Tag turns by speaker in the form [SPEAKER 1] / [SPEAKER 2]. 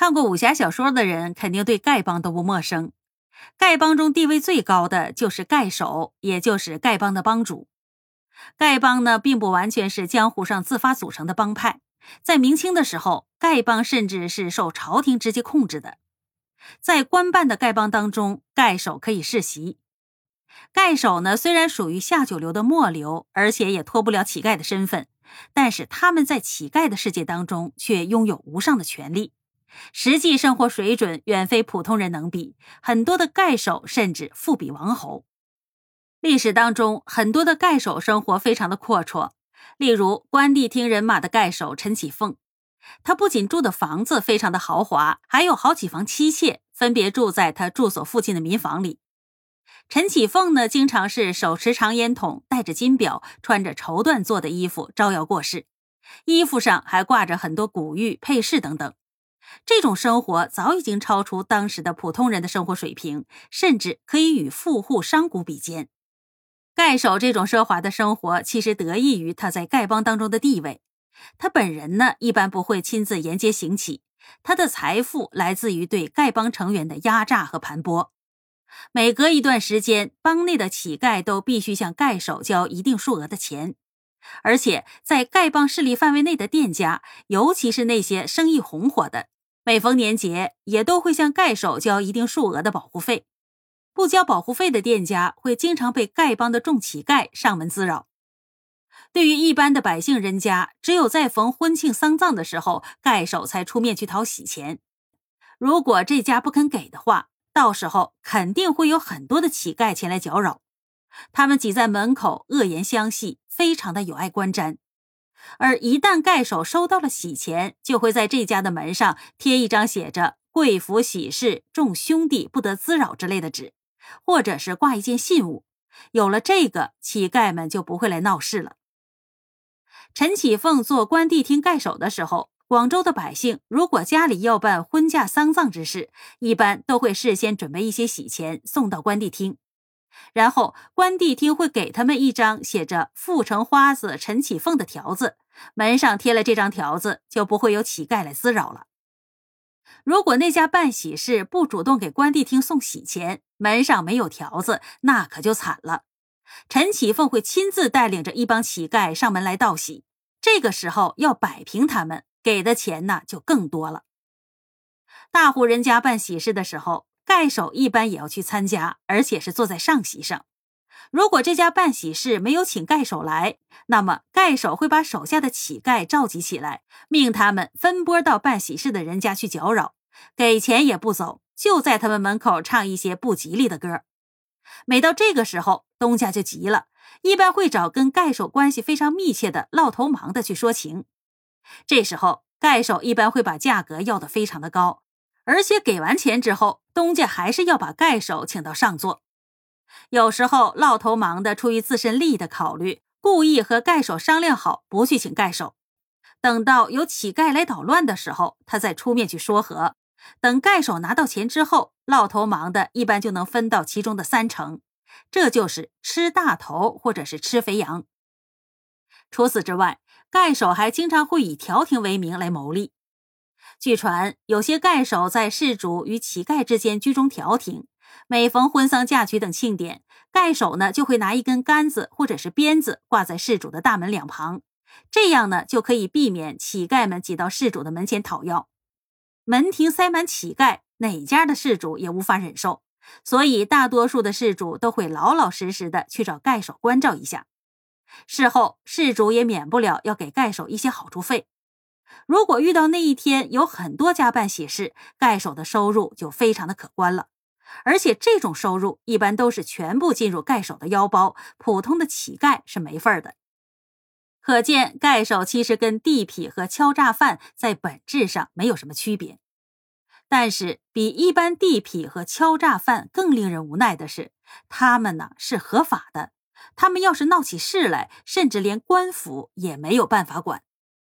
[SPEAKER 1] 看过武侠小说的人肯定对丐帮都不陌生。丐帮中地位最高的就是丐首，也就是丐帮的帮主。丐帮呢，并不完全是江湖上自发组成的帮派。在明清的时候，丐帮甚至是受朝廷直接控制的。在官办的丐帮当中，丐首可以世袭。丐首呢，虽然属于下九流的末流，而且也脱不了乞丐的身份，但是他们在乞丐的世界当中却拥有无上的权利，实际生活水准远非普通人能比。很多的丐首甚至富比王侯。历史当中，很多的丐首生活非常的阔绰。例如，关帝厅人马的丐首陈启凤，他不仅住的房子非常的豪华，还有好几房妻妾，分别住在他住所附近的民房里。陈启凤呢，经常是手持长烟筒，戴着金表，穿着绸缎做的衣服招摇过市，衣服上还挂着很多古玉配饰等等。这种生活早已经超出当时的普通人的生活水平，甚至可以与富户商贾比肩。丐首这种奢华的生活，其实得益于他在丐帮当中的地位。他本人呢，一般不会亲自沿街行乞，他的财富来自于对丐帮成员的压榨和盘剥。每隔一段时间，帮内的乞丐都必须向丐首交一定数额的钱，而且在丐帮势力范围内的店家，尤其是那些生意红火的，每逢年节也都会向丐首交一定数额的保护费。不交保护费的店家会经常被丐帮的众乞丐上门滋扰。对于一般的百姓人家，只有在逢婚庆丧葬的时候，丐首才出面去讨喜钱。如果这家不肯给的话，到时候肯定会有很多的乞丐前来搅扰。他们挤在门口，恶言相戏，非常的有碍观瞻。而一旦丐首收到了喜钱，就会在这家的门上贴一张写着“贵府喜事，众兄弟不得滋扰”之类的纸。或者是挂一件信物，有了这个，乞丐们就不会来闹事了。陈启凤做关帝厅盖首的时候，广州的百姓如果家里要办婚嫁丧葬之事，一般都会事先准备一些喜钱送到关帝厅，然后关帝厅会给他们一张写着“富城花子陈启凤”的条子，门上贴了这张条子，就不会有乞丐来滋扰了。如果那家办喜事不主动给关帝厅送喜钱，门上没有条子，那可就惨了。陈启凤会亲自带领着一帮乞丐上门来道喜，这个时候要摆平他们，给的钱呢就更多了。大户人家办喜事的时候，丐首一般也要去参加，而且是坐在上席上。如果这家办喜事没有请丐首来，那么丐首会把手下的乞丐召集起来，命他们分拨到办喜事的人家去搅扰，给钱也不走，就在他们门口唱一些不吉利的歌。每到这个时候，东家就急了，一般会找跟丐首关系非常密切的烙头忙的去说情。这时候，丐首一般会把价格要得非常的高，而且给完钱之后，东家还是要把丐首请到上座。有时候，烙头忙的出于自身利益的考虑，故意和丐首商量好不去请丐首，等到有乞丐来捣乱的时候，他再出面去说和。等丐首拿到钱之后，烙头忙的一般就能分到其中的三成，这就是吃大头或者是吃肥羊。除此之外，丐首还经常会以调停为名来牟利。据传，有些丐首在事主与乞丐之间居中调停。每逢婚丧嫁娶等庆典，盖首呢就会拿一根杆子或者是鞭子挂在事主的大门两旁，这样呢就可以避免乞丐们挤到事主的门前讨要。门庭塞满乞丐，哪家的事主也无法忍受，所以大多数的事主都会老老实实的去找盖首关照一下。事后事主也免不了要给盖首一些好处费。如果遇到那一天有很多家办喜事，盖首的收入就非常的可观了。而且这种收入一般都是全部进入盖首的腰包，普通的乞丐是没份儿的。可见盖首其实跟地痞和敲诈犯在本质上没有什么区别。但是比一般地痞和敲诈犯更令人无奈的是，他们呢是合法的，他们要是闹起事来，甚至连官府也没有办法管。